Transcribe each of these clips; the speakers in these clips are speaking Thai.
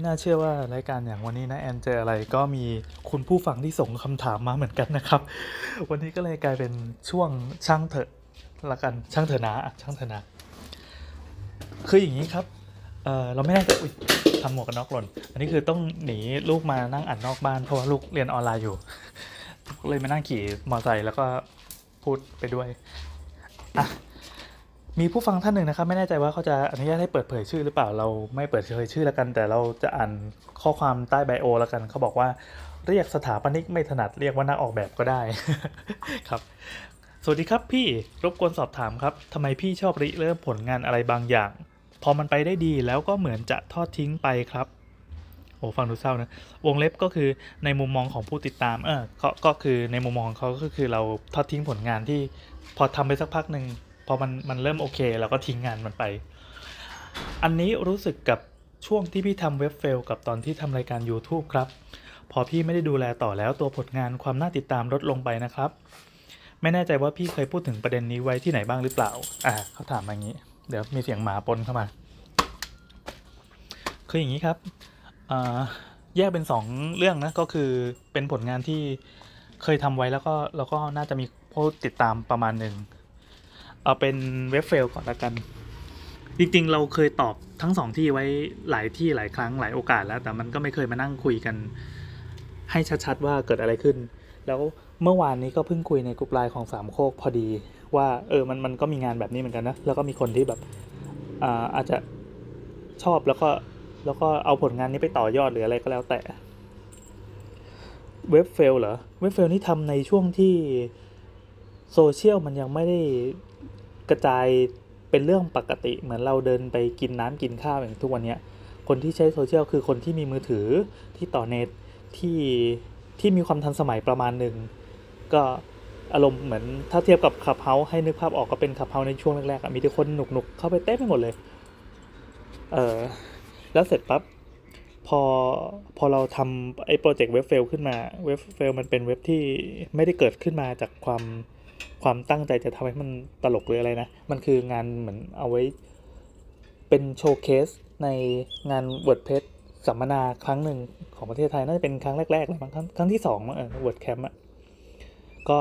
ไม่น่าเชื่อว่ารายการอย่างวันนี้นะแอนเจออะไรก็มีคุณผู้ฟังที่ส่งคำถามมาเหมือนกันนะครับ วันนี้ก็เลยกลายเป็นช่วงช่างเถอะละกันช่างเถอะนะอะช่างเถอะนะคืออย่างนี้ครับเออเราไม่น่ใจอุ๊ยทำหมวกกันน็อกหล่น อันนี้คือต้องหนีลูกมานั่งอ่านนอกบ้านเพราะว่าลูกเรียนออนไลน์อยู่ก็เลยมานั่งขี่มอเตอร์ไซค์แล้วก็พูดไปด้วยอะ มีผู้ฟังท่านหนึ่งนะครับ ไม่แน่ใจว่าเขาจะอนุญาตให้เปิดเผยชื่อหรือเปล่าเราไม่เปิดเผยชื่อแล้วกัน แต่เราจะอ่านข้อความใต้ไบโอแล้วกันเขาบอกว่าเรียกสถาปนิกไม่ถนัดเรียกว่านักออกแบบก็ได้ครับสวัสดีครับพี่รบกวนสอบถามครับทำไมพี่ชอบริเริ่มผลงานอะไรบางอย่าง พอมันไปได้ดีแล้วก็เหมือนจะทอดทิ้งไปครับโอ้ฟังดูเศร้านะวงเล็บก็คือในมุมมองของผู้ติดตามเออก็ก็คือในมุมมองของเขาก็คือเราทอดทิ้งผลงานที่พอทำไปสักพักหนึ่ง อมันมันเริ่มโอเคเราก็ทิ้งงานมันไป อันนี้รู้สึกกับช่วงที่พี่ทำเว็บเฟลกับตอนที่ทำรายการ YouTube ครับ พอพี่ไม่ได้ดูแลต่อแล้วตัวผลงานความน่าติดตามลดลงไปนะครับ ไม่แน่ใจว่าพี่เคยพูดถึงประเด็นนี้ไว้ที่ไหนบ้างหรือเปล่า อ่าเขาถามมาอย่างนี้ เดี๋ยวมีเสียงหมาปนเข้ามา คืออย่างนี้ครับอ่าแยกเป็น 2 เรื่องนะก็คือเป็นผลงานที่เคยทำไว้แล้วก็แล้วก็น่าจะมีผู้ติดตามประมาณหนึ่ง เอาเป็นเว็บเฟลก่อนละกัน จริงๆ เราเคยตอบทั้งสองที่ไว้หลายที่หลายครั้งหลายโอกาสแล้ว แต่มันก็ไม่เคยมานั่งคุยกัน ให้ชัดๆว่าเกิดอะไรขึ้น แล้วเมื่อวานนี้ก็เพิ่งคุยในกลุ่มไลน์ของสามโคกพอดี ว่าเออมันมันก็มีงานแบบนี้เหมือนกันนะแล้วก็มีคนที่แบบอ่าอาจจะชอบแล้วก็แล้วก็เอาผลงานนี้ไปต่อยอดหรืออะไรก็แล้วแต่เว็บ Fail เหรอเว็บ Fail นี่ทำในช่วงที่ โซเชียลมันยังไม่ได้กระจายเป็นเรื่องปกติ เหมือนเราเดินไปกินน้ำกินข้าวอย่างทุกวันเนี้ยคนที่ใช้โซเชียลคือคนที่มีมือถือที่ต่อเน็ตที่ที่มีความทันสมัยประมาณหนึ่งก็อารมณ์เหมือนถ้าเทียบกับ Clubhouse ให้นึกภาพออกก็เป็น Clubhouse ในช่วงแรกๆมีแต่คนหนุกๆเข้าไปเต้นไปหมดเลยเออแล้วเสร็จปั๊บพอพอเราทำไอ้โปรเจกต์เว็บเฟลขึ้นมาเว็บเฟลมันเป็นเว็บที่ไม่ได้เกิดขึ้นมาจากความ ความตั้งใจจะทำให้มันตลกหรืออะไรนะ มันคืองานเหมือนเอาไว้เป็นโชว์เคสในงาน WordPress สัมมนาครั้งหนึ่งของประเทศไทย น่าจะเป็นครั้งแรกๆเลยมั้งครั้งครั้งที่สองมั้งเออ WordCamp อะก็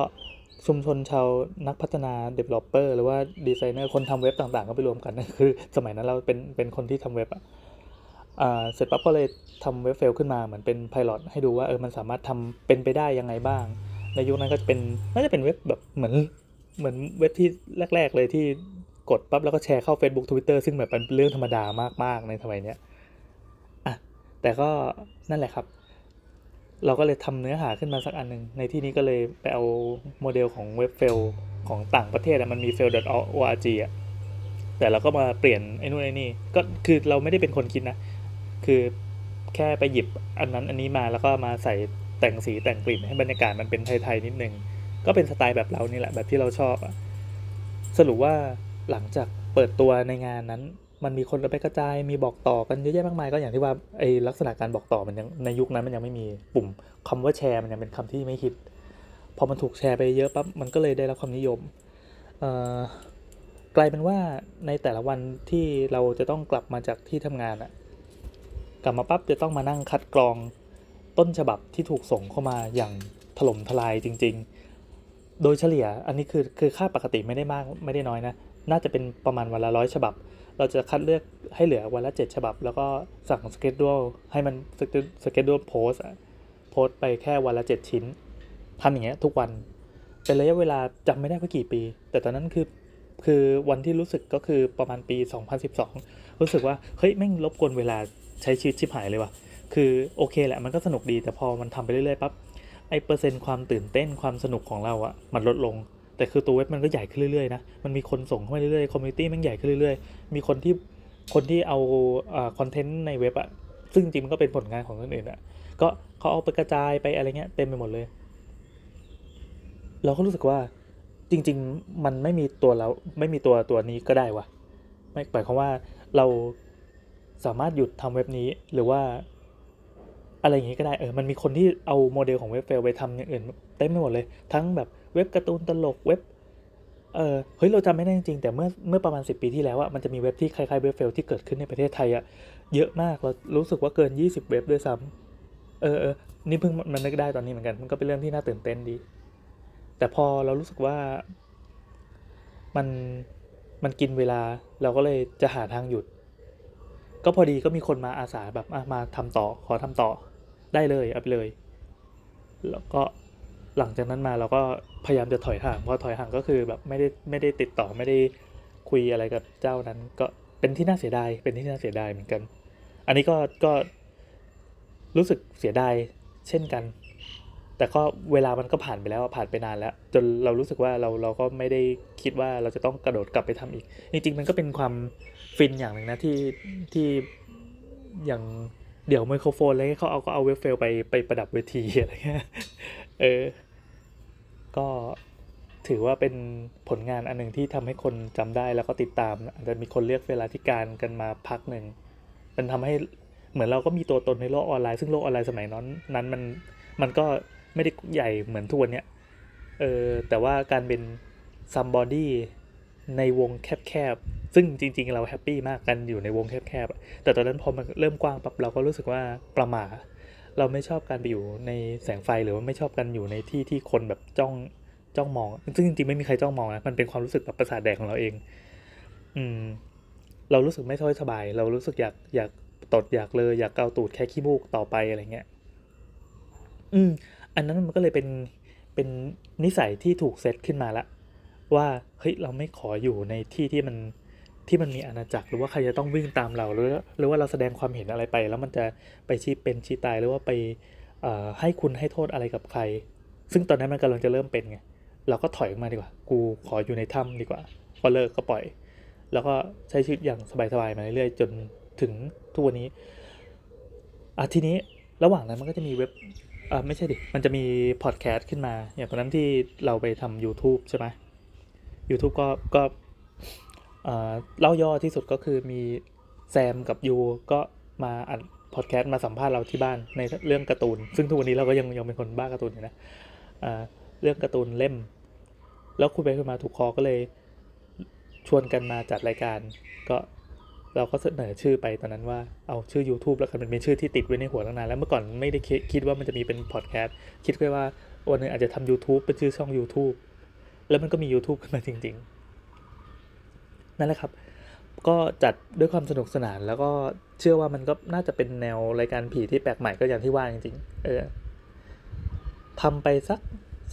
ชุมชนชาวนักพัฒนา developer หรือว่าดีไซเนอร์คนทำเว็บต่าง ๆ ก็ไปรวมกัน คือ สมัยนั้นเราเป็นเป็นคนที่ทำเว็บอะเสร็จปั๊บก็เลยทำเว็บเฟลขึ้นมาเหมือนเป็นไพลอตให้ดูว่าเออมันสามารถทำเป็นไปได้ยังไงบ้าง ในยุคนั้นก็จะเป็นน่าจะเป็นเว็บแบบเหมือนเหมือนเว็บที่แรก ๆ เลยที่กดปั๊บแล้วก็แชร์เข้า Facebook Twitter ซึ่งแบบเป็นเรื่องธรรมดามาก ๆ ในสมัยเนี้ยอะแต่ก็นั่นแหละครับ เราก็เลยทำเนื้อหาขึ้นมาสักอันหนึ่งในที่นี้ก็เลยไปเอาโมเดลของเว็บเฟลของต่างประเทศอะมันมี fail.org อะแต่เราก็มาเปลี่ยนไอ้นู่นไอ้นี่ก็คือเราไม่ได้เป็นคนคิดนะ คือแค่ไปหยิบอันนั้นอันนี้มาแล้วก็มาใส่ แต่งสีแต่งกลิ่นให้บรรยากาศมันเป็นไทยๆนิดนึง ก็เป็นสไตล์แบบเรานี่แหละแบบที่เราชอบอะสรุปว่าหลังจากเปิดตัวในงานนั้น มันมีคนไปกระจายมีบอกต่อกันเยอะแยะมากมายก็อย่างที่ว่าไอลักษณะการบอกต่อมันยังในยุคนั้นมันยังไม่มีปุ่มคำว่าแชร์มันยังเป็นคำที่ไม่ฮิตพอมันถูกแชร์ไปเยอะปั๊บมันก็เลยได้รับความนิยมกลายเป็นว่าในแต่ละวันที่เราจะต้องกลับมาจากที่ทำงานอะกลับมาปั๊บจะต้องมานั่งคัดกรอง ต้นฉบับที่ถูกส่งเข้ามาอย่างถล่มทลายจริง ๆ โดยเฉลี่ยอันนี้คือคือค่าปกติไม่ได้มากไม่ได้น้อยนะ น่าจะเป็นประมาณวันละร้อยฉบับ เราจะคัดเลือกให้เหลือวันละเจ็ดฉบับ แล้วก็สั่ง schedule ให้มัน schedule โพสต์โพสต์ไปแค่วันละเจ็ดชิ้นทำอย่างเงี้ยทุกวันเป็นระยะเวลาจำไม่ได้ว่ากี่ปี แต่ตอนนั้นคือคือวันที่รู้สึกก็คือประมาณปี 2012 รู้สึกว่า เฮ้ย แม่งรบกวนเวลาใช้ชีวิตชิบหายเลยว่ะ คือโอเคแหละมันก็สนุกดีแต่พอมันทำไปเรื่อยๆปั๊บไอเปอร์เซ็นต์ความตื่นเต้นความสนุกของเราอะมันลดลง แต่คือตัวเว็บมันก็ใหญ่ขึ้นเรื่อยๆนะมันมีคนส่งเข้ามาเรื่อยๆ community มันใหญ่ขึ้นเรื่อยๆ มีคนที่คนที่เอาคอนเทนต์ในเว็บอะซึ่งจริงมันก็เป็นผลงานของคนอื่นอะก็เขาเอาไปกระจายไปอะไรเงี้ยเต็มไปหมดเลย เราก็รู้สึกว่าจริง ๆ มันไม่มีตัวเราไม่มีตัวตัวนี้ก็ได้วะไม่หมายความว่าเราสามารถหยุดทำเว็บนี้หรือว่า อะไรอย่างนี้ก็ได้เออมันมีคนที่เอาโมเดลของเว็บเฟลไปทำอย่างอื่นเต็มไปหมดเลย ทั้งแบบเว็บการ์ตูนตลกเว็บเออเฮ้ยเราจำไม่ได้จริงแต่เมื่อเมื่อประมาณ 10 ปีที่แล้วอะมันจะมีเว็บที่คล้ายๆเว็บเฟลที่เกิดขึ้นในประเทศไทยอะเยอะมากเรารู้สึกว่าเกิน 20 เว็บด้วยซ้ำเออเออนี่เพิ่งมันนึกได้ตอนนี้เหมือนกัน มันก็เป็นเรื่องที่น่าตื่นเต้นดี แต่พอเรารู้สึกว่ามันมันกินเวลาเราก็เลยจะหาทางหยุด ก็พอดีก็มีคนมาอาสาแบบมาทำต่อขอทำต่อได้เลยเอาไปเลย แล้วก็หลังจากนั้นมาเราก็พยายามจะถอยห่างพอถอยห่างก็คือแบบไม่ได้ไม่ได้ติดต่อไม่ได้คุยอะไรกับเจ้านั้น ก็เป็นที่น่าเสียดายเป็นที่น่าเสียดายเหมือนกัน อันนี้ก็ก็รู้สึกเสียดายเช่นกัน แต่ก็เวลามันก็ผ่านไปแล้วผ่านไปนานแล้ว จนเรารู้สึกว่าเราเราก็ไม่ได้คิดว่าเราจะต้องกระโดดกลับไปทำอีก จริง ๆ มันก็เป็นความฟินอย่างหนึ่งนะที่ที่อย่างเดี่ยวไมโครโฟนอะไรเขาเอาก็เอาเว็บ Fail ไปไปประดับเวทีอะไรเงี้ยเออ ก็ถือว่าเป็นผลงานอันหนึ่งที่ทำให้คนจำได้แล้วก็ติดตาม อาจจะมีคนเรียกเวลาธิการกันมาพักหนึ่งมันทำให้เหมือนเราก็มีตัวตนในโลกออนไลน์ซึ่งโลกออนไลน์สมัยนั้นนั้นมันมันก็ ไม่ได้ใหญ่เหมือนทุกวันเนี้ยเออแต่ว่าการเป็น somebody ในวงแคบๆ ซึ่งจริง ๆ เราแฮปปี้มากกันอยู่ในวงแคบๆ แต่ตอนนั้นพอมันเริ่มกว้างปั๊บเราก็รู้สึกว่าประหมาเราไม่ชอบการไปอยู่ในแสงไฟหรือว่าไม่ชอบกันอยู่ในที่ที่คนแบบจ้องจ้องมอง ซึ่งจริงๆไม่มีใครจ้องมองนะมันเป็นความรู้สึกแบบประสาทแดกของเราเอง อืม เรารู้สึกไม่ค่อยสบาย เรารู้สึกอยากอยากตดอยากเลยอยากเกาตูดแค่ขี้มูกต่อไปอะไรเงี้ย อืม อันนั้นมันก็เลยเป็นเป็นนิสัยที่ถูกเซตขึ้นมาละ ว่าเฮ้ยเราไม่ขออยู่ในที่ที่มันที่มันมีอาณาจักรหรือว่าใครจะต้องวิ่งตามเราหรือหรือว่าเราแสดงความเห็นอะไรไป แล้วมันจะไปชี้เป็นชี้ตายหรือว่าไปให้คุณให้โทษอะไรกับใคร ซึ่งตอนนั้นมันกำลังจะเริ่มเป็นไงเราก็ถอยออกมาดีกว่า กูขออยู่ในถ้ำดีกว่าก็เลิกก็ปล่อย แล้วก็ใช้ชีวิตอย่างสบายๆมาเรื่อยๆจนถึงทุกวันนี้อะทีนี้ระหว่างนั้นมันก็จะมีเว็บ อ่าไม่ใช่ดิ มันจะมีพอดแคสต์ขึ้นมา อย่างตอนนั้นที่เราไปทำ YouTube ใช่ไหม YouTube ก็ก็เล่าย่อที่สุดก็คือมีแซมกับยูก็มาอัดพอดแคสต์มาสัมภาษณ์เราที่บ้านในเรื่องการ์ตูน ซึ่งทุกวันนี้เราก็ยังยังเป็นคนบ้าการ์ตูนอยู่นะเรื่องการ์ตูนเล่ม แล้วคุยไปคุยมาถูกคอก็เลยชวนกันมาจัดรายการ ก็ เราก็เสนอชื่อไปตอนนั้นว่าเอาชื่อ YouTube แล้วกันมันเป็นชื่อที่ติดไว้ในหัวตั้งนานแล้วเมื่อก่อนไม่ได้คิดว่ามันจะมีเป็นพอดแคสต์คิดไว้ว่าวันนึงอาจจะทำ YouTube เป็นชื่อช่อง YouTube แล้วมันก็มี YouTube ขึ้นมาจริง ๆ นั่นแหละครับ ก็จัดด้วยความสนุกสนานแล้วก็เชื่อว่ามันก็น่าจะเป็นแนวรายการผีที่แปลกใหม่ก็อย่างที่ว่าจริงๆเออทำไปสัก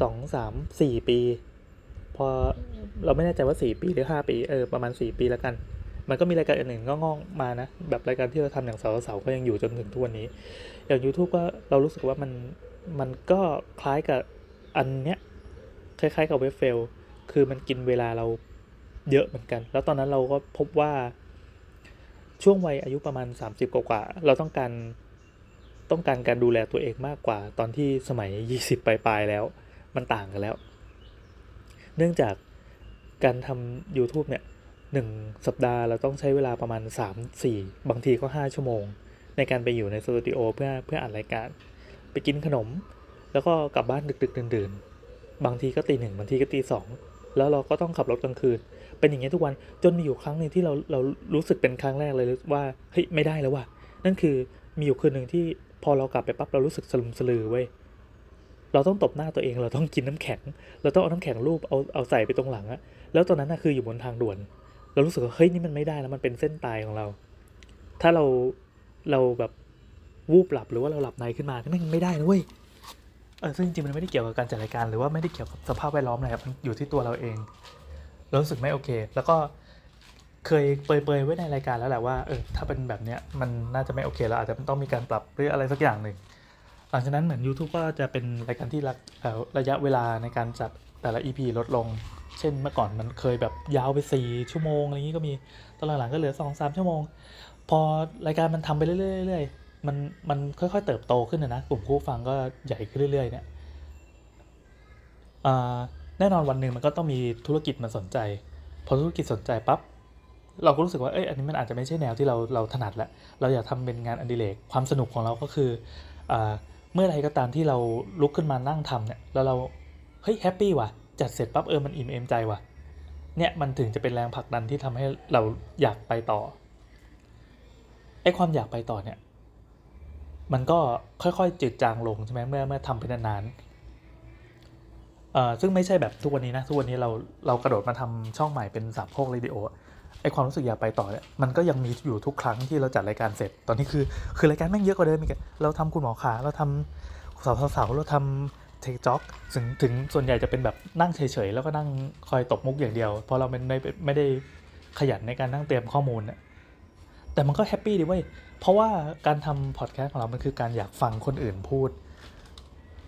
สองสามสี่ปี พอเราไม่แน่ใจว่าสี่ปีหรือห้าปีเออประมาณสี่ปีแล้วกัน มันก็มีรายการอื่นๆก็งอกมานะ แบบรายการที่เราทำอย่างเสาๆก็ยังอยู่จนถึงทุกวันนี้ อย่าง YouTube ก็เรารู้สึกว่ามันมันก็คล้ายกับอันเนี้ยคล้ายๆกับเว็บเฟลคือมันกินเวลาเราเยอะเหมือนกัน แล้วตอนนั้นเราก็พบว่าช่วงวัยอายุประมาณ 30 กว่าเราต้องการต้องการการดูแลตัวเองมากกว่า ตอนที่สมัย 20 ปลายๆแล้ว มันต่างกันแล้ว เนื่องจากการทำ YouTube เนี่ย หนึ่งสัปดาห์เราต้องใช้เวลาประมาณ 3-4 บางทีก็ 5 ชั่วโมง ในการไปอยู่ในสตูดิโอเพื่อเพื่ออัดรายการ ไปกินขนม แล้วก็กลับบ้านดึกๆดื่นๆ บางทีก็ตีหนึ่งบางทีก็ตีสองแล้วเราก็ต้องขับรถกลางคืน เป็นอย่างนี้ทุกวันจนมีอยู่ครั้งหนึ่งที่เราเรารู้สึกเป็นครั้งแรกเลยว่าเฮ้ยไม่ได้แล้วว่ะนั่นคือมีอยู่คืนหนึ่งที่พอเรากลับไปปั๊บเรารู้สึกสลุมสลือเว้ยเราต้องตบหน้าตัวเองเราต้องกินน้ำแข็ง เราต้องเอาน้ำแข็งรูปเอาเอาใส่ไปตรงหลังอะแล้วตอนนั้นน่ะคืออยู่บนทางด่วน เรารู้สึกว่าเฮ้ยนี่มันไม่ได้แล้วมันเป็นเส้นตายของเรา ถ้าเราเราแบบวูบหลับหรือว่าเราหลับในขึ้นมานี่มันไม่ได้นะเว้ยเออซึ่งจริงๆมันไม่ได้เกี่ยวกับการจัดรายการหรือว่าไม่ได้เกี่ยวกับสภาพแวดล้อมอะไรครับมันอยู่ที่ตัวเราเองเรารู้สึกไม่โอเค แล้วก็เคยเปยๆไว้ในรายการแล้วแหละว่าเออถ้าเป็นแบบเนี้ยมันน่าจะไม่โอเคแล้วอาจจะต้องมีการปรับหรืออะไรสักอย่างหนึ่งหลังจากนั้นเหมือน YouTube ก็จะเป็นรายการที่ระยะเวลาในการจัดแต่ละ EP ลดลง เช่นเมื่อก่อนมันเคยแบบยาวไป 4 ชั่วโมงอะไรอย่างนี้ก็มีตอนหลังๆก็เหลือ 2-3 ชั่วโมง พอรายการมันทำไปเรื่อยๆมันมันค่อยๆ เติบโตขึ้นนะกลุ่มผู้ฟังก็ใหญ่ขึ้นเรื่อยๆเนี่ยแน่นอนวันหนึ่งมันก็ต้องมีธุรกิจมาสนใจพอธุรกิจสนใจปั๊บเราก็รู้สึกว่าเอ้ยอันนี้มันอาจจะไม่ใช่แนวที่เราเราถนัดแล้วเราอยากทำเป็นงานอดิเรกความสนุกของเราก็คืออเมื่อไรก็ตามที่เราลุกขึ้นมานั่งทำเนี่ยแล้วเราเฮ้ยแฮปปี้ว่ะ จัดเสร็จปั๊บเออมันอิ่มเอมใจว่ะ เนี่ยมันถึงจะเป็นแรงผลักดันที่ทำให้เราอยากไปต่อไอ้ความอยากไปต่อเนี่ย มันก็ค่อยๆจืดจางลงใช่ไหมเมื่อเมื่อทำไปนานๆเอ่อซึ่งไม่ใช่แบบทุกวันนี้นะทุกวันนี้เราเรากระโดดมาทำช่องใหม่เป็นสามโคกเรดิโอไอความรู้สึกอยากไปต่อเนี่ยมันก็ยังมีอยู่ทุกครั้งที่เราจัดรายการเสร็จ ตอนนี้คือคือรายการแม่งเยอะกว่าเดิมอีกเราทำคุณหมอขาเราทำสาวสาวเราทำ เทคจ็อกถึงถึงส่วนใหญ่จะเป็นแบบนั่งเฉยๆ แล้วก็นั่งคอยตบมุกอย่างเดียว เพราะเราไม่ได้ไม่ได้ขยันในการนั่งเตรียมข้อมูลน่ะแต่มันก็ happy ดีเว้ย เพราะว่าการทำพอดแคสต์ของเรามันคือการอยากฟังคนอื่นพูด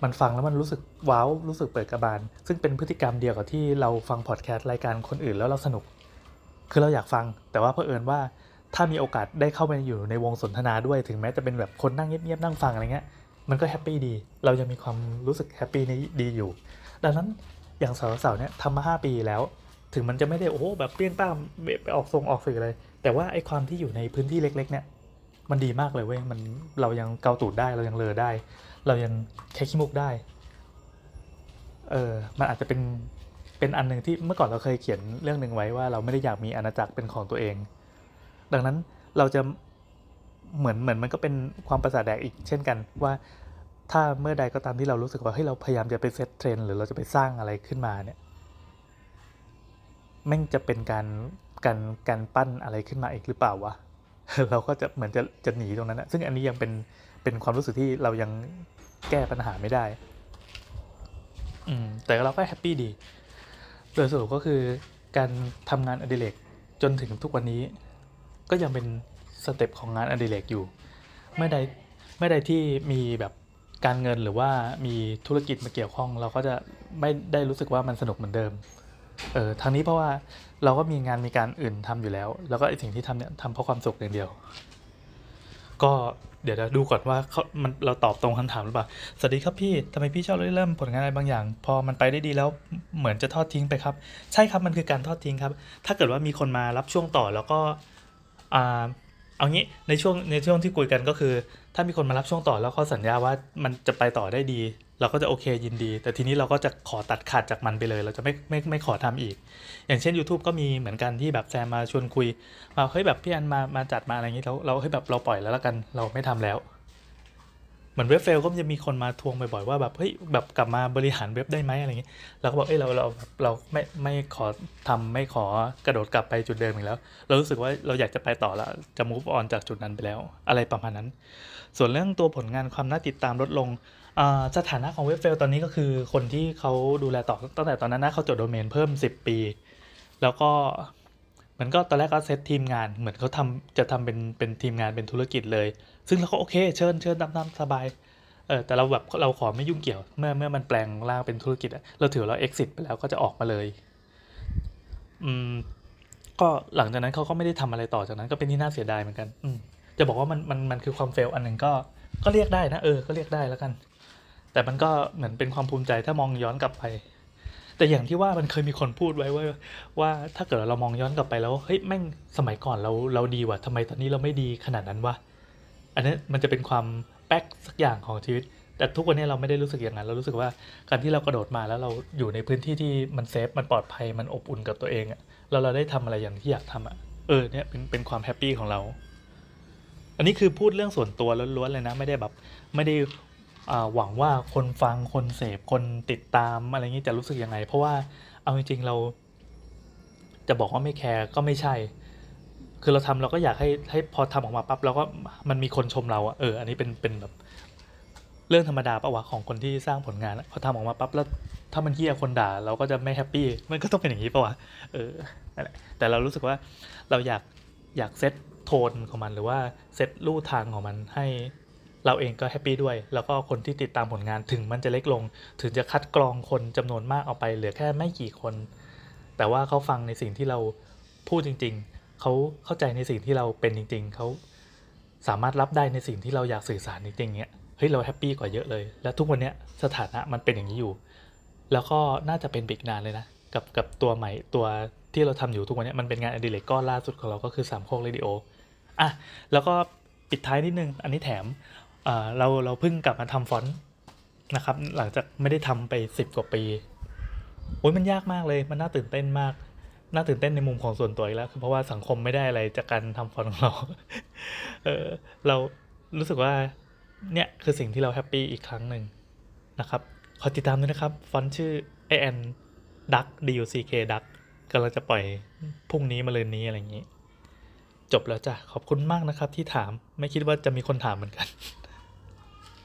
มันฟังแล้วมันรู้สึกว้าว รู้สึกเปิดกระบาล ซึ่งเป็นพฤติกรรมเดียวกับที่เราฟังพอดแคสต์รายการคนอื่นแล้วเราสนุก คือเราอยากฟัง แต่ว่าเผอิญว่าถ้ามีโอกาสได้เข้าไปอยู่ในวงสนทนาด้วย ถึงแม้จะเป็นแบบคนนั่งเงียบๆนั่งฟังอะไรเงี้ย มันก็ happy ดี เรายังมีความรู้สึก happy นี้ดีอยู่ ดังนั้นอย่างสาวๆเนี่ยทำมา 5 ปีแล้ว ถึงมันจะไม่ได้โอ้โหแบบเปรี้ยงป้ามไปออกทรงออกสื่อเลย แต่ว่าไอ้ความที่อยู่ในพื้นที่เล็ก ๆ เนี่ย มันดีมากเลยเว้ย มันเรายังเกาตูดได้ เรายังเลอได้ เรายังแค่ขี้มุกได้ เออ มันอาจจะเป็น เป็นอันหนึ่งที่เมื่อก่อนเราเคยเขียนเรื่องหนึ่งไว้ว่าเราไม่ได้อยากมีอาณาจักรเป็นของตัวเอง ดังนั้นเราจะ เหมือนเหมือนมันก็เป็นความประสาทแดกอีกเช่นกันว่าถ้าเมื่อใดก็ตามที่เรารู้สึกว่าเฮ้ยเราพยายามจะไปเซตเทรนหรือเราจะไปสร้างอะไรขึ้นมาเนี่ยแม่งจะเป็นการการการปั้นอะไรขึ้นมาอีกหรือเปล่าวะเราก็จะเหมือนจะจะหนีตรงนั้นนะซึ่งอันนี้ยังเป็นเป็นความรู้สึกที่เรายังแก้ปัญหาไม่ได้ อืมแต่เราก็ happy ดี โดยสรุปก็คือการทำงานอดิเรกจนถึงทุกวันนี้ ก็ยังเป็น step ของงานอดิเรกอยู่เมื่อใดเมื่อใดที่มีแบบการเงินหรือว่ามีธุรกิจมาเกี่ยวข้อง เราก็จะไม่ได้รู้สึกว่ามันสนุกเหมือนเดิมเออทางนี้เพราะว่าเราก็มีงานมีการอื่นทำอยู่แล้ว แล้วก็ไอสิ่งที่ทำเนี่ยทำเพราะความสุขอย่างเดียว ก็เดี๋ยวดูก่อนว่าเขามันเราตอบตรงคำถามหรือเปล่า สวัสดีครับพี่ทำไมพี่ชอบเริ่มผลงานอะไรบางอย่าง พอมันไปได้ดีแล้วเหมือนจะทอดทิ้งไปครับ ใช่ครับมันคือการทอดทิ้งครับ ถ้าเกิดว่ามีคนมารับช่วงต่อแล้วก็อ่า เอางี้ในช่วงในช่วงที่คุยกันก็คือ ถ้ามีคนมารับช่วงต่อแล้วเขาสัญญาว่ามันจะไปต่อได้ดี เราก็จะโอเคยินดี แต่ทีนี้เราก็จะขอตัดขาดจากมันไปเลย เราจะไม่ไม่ไม่ขอทำอีก อย่างเช่น YouTube ก็มีเหมือนกันที่แบบแซมมาชวนคุยมาเฮ้ยแบบพี่อันมามาจัดมาอะไรอย่างนี้แล้วเราเฮ้ยแบบเราปล่อยแล้วละกันเราไม่ทำแล้ว เหมือนเว็บเฟลก็จะมีคนมาทวงบ่อยๆว่าแบบเฮ้ยแบบกลับมาบริหารเว็บได้ไหมอะไรอย่างนี้เราก็บอกเอ้ยเราเราเราไม่ไม่ขอทำไม่ขอกระโดดกลับไปจุดเดิมอีกแล้ว เรารู้สึกว่าเราอยากจะไปต่อล้วจะ move on จากจุดนั้นไปแล้ว อะไรประมาณนั้น ส่วนเรื่องตัวผลงานความน่าติดตามลดลงอ่าสถานะของเว็บเฟลตอนนี้ก็คือคนที่เขาดูแลต่อตั้งแต่ตอนนั้นนะเขาจดโดเมนเพิ่ม 10 ปี แล้วก็ มือนก็ตอนแรกก็เซตทีมงานเหมือนเขาทำจะทำเป็นเป็นทีมงานเป็นธุรกิจเลย ซึ่งเราก็โอเคเชิญเชิญตามตามสบายเออแต่เราแบบเราขอไม่ยุ่งเกี่ยวเมื่อเมื่อมันแปลงร่างเป็นธุรกิจเราถือเรา exit ไปแล้วก็จะออกมาเลยอืมก็หลังจากนั้นเขาก็ไม่ได้ทำอะไรต่อจากนั้นก็เป็นที่น่าเสียดายเหมือนกันอืมจะบอกว่ามันมันมันคือความเฟลอันหนึ่งก็ก็เรียกได้นะเออก็เรียกได้แล้วกัน แต่มันก็เหมือนเป็นความภูมิใจถ้ามองย้อนกลับไป แต่อย่างที่ว่ามันเคยมีคนพูดไว้ว่าว่าถ้าเกิดเรามองย้อนกลับไปแล้วเฮ้ยแม่งสมัยก่อนเราเราดีว่ะทำไมตอนนี้เราไม่ดีขนาดนั้นวะอันนี้มันจะเป็นความแป๊กสักอย่างของชีวิต แต่ทุกวันนี้เราไม่ได้รู้สึกอย่างนั้น เรารู้สึกว่าการที่เรากระโดดมาแล้วเราอยู่ในพื้นที่ที่มันเซฟมันปลอดภัยมันอบอุ่นกับตัวเองอะแล้วเราได้ทำอะไรอย่างที่อยากทำอะเออเนี่ยเป็นเป็นความแฮปปี้ของเราอันนี้คือพูดเรื่องส่วนตัวล้วนๆเลยนะ ไม่ได้แบบไม่ได้ หวังว่าคนฟังคนเสพคนติดตามอะไรอย่างนี้จะรู้สึกยังไง เพราะว่าเอาจริงๆเรา จะบอกว่าไม่แคร์ก็ไม่ใช่ คือเราทำเราก็อยากให้ให้พอทำออกมาปั๊บเราก็มันมีคนชมเราอะเออ อันนี้เป็นเป็นแบบเรื่องธรรมดาปะวะของคนที่สร้างผลงานพอทำออกมาปั๊บแล้วถ้ามันเหี้ยคนด่า เราก็จะไม่ happy มันก็ต้องเป็นอย่างนี้ปะวะเออนั่นแหละแต่เรารู้สึกว่าเราอยากอยาก set tone ของมันหรือว่าเซตลู่ทางของมันให้ เราเองก็ happy ด้วย แล้วก็คนที่ติดตามผลงานถึงมันจะเล็กลง ถึงจะคัดกรองคนจำนวนมากออกไปเหลือแค่ไม่กี่คน แต่ว่าเขาฟังในสิ่งที่เราพูดจริง ๆ เขาเข้าใจในสิ่งที่เราเป็นจริง ๆ เขาสามารถรับได้ในสิ่งที่เราอยากสื่อสารจริงๆเนี้ยเฮ้ยเรา happy กว่าเยอะเลย และทุกวันเนี้ยสถานะมันเป็นอย่างนี้อยู่ แล้วก็น่าจะเป็นปีกนานเลยนะ กับกับตัวใหม่ตัวที่เราทำอยู่ทุกวันนี้มันเป็นงานอดิเรกก้อนล่าสุดของเราก็คือสามโคกเรดิโออะแล้วก็ปิดท้ายนิดนึง อันนี้แถม เราเราเพิ่งกลับมาทำฟอนต์นะครับ หลังจากไม่ได้ทำไปสิบกว่าปีโอ้ยมันยากมากเลย มันน่าตื่นเต้นมาก น่าตื่นเต้นในมุมของส่วนตัวอีกแล้วคือเพราะว่าสังคมไม่ได้อะไรจากการทำฟอนต์ของเรา เออเรารู้สึกว่าเนี่ยคือสิ่งที่เรา happy อีกครั้งหนึ่งนะครับ ขอติดตามด้วยนะครับ ฟอนต์ชื่อ a n duck d u c k duck กำลังจะปล่อยพรุ่งนี้มาเลยนี้อะไรอย่างนี้ จบแล้วจ้ะ ขอบคุณมากนะครับที่ถามไม่คิดว่าจะมีคนถามเหมือนกัน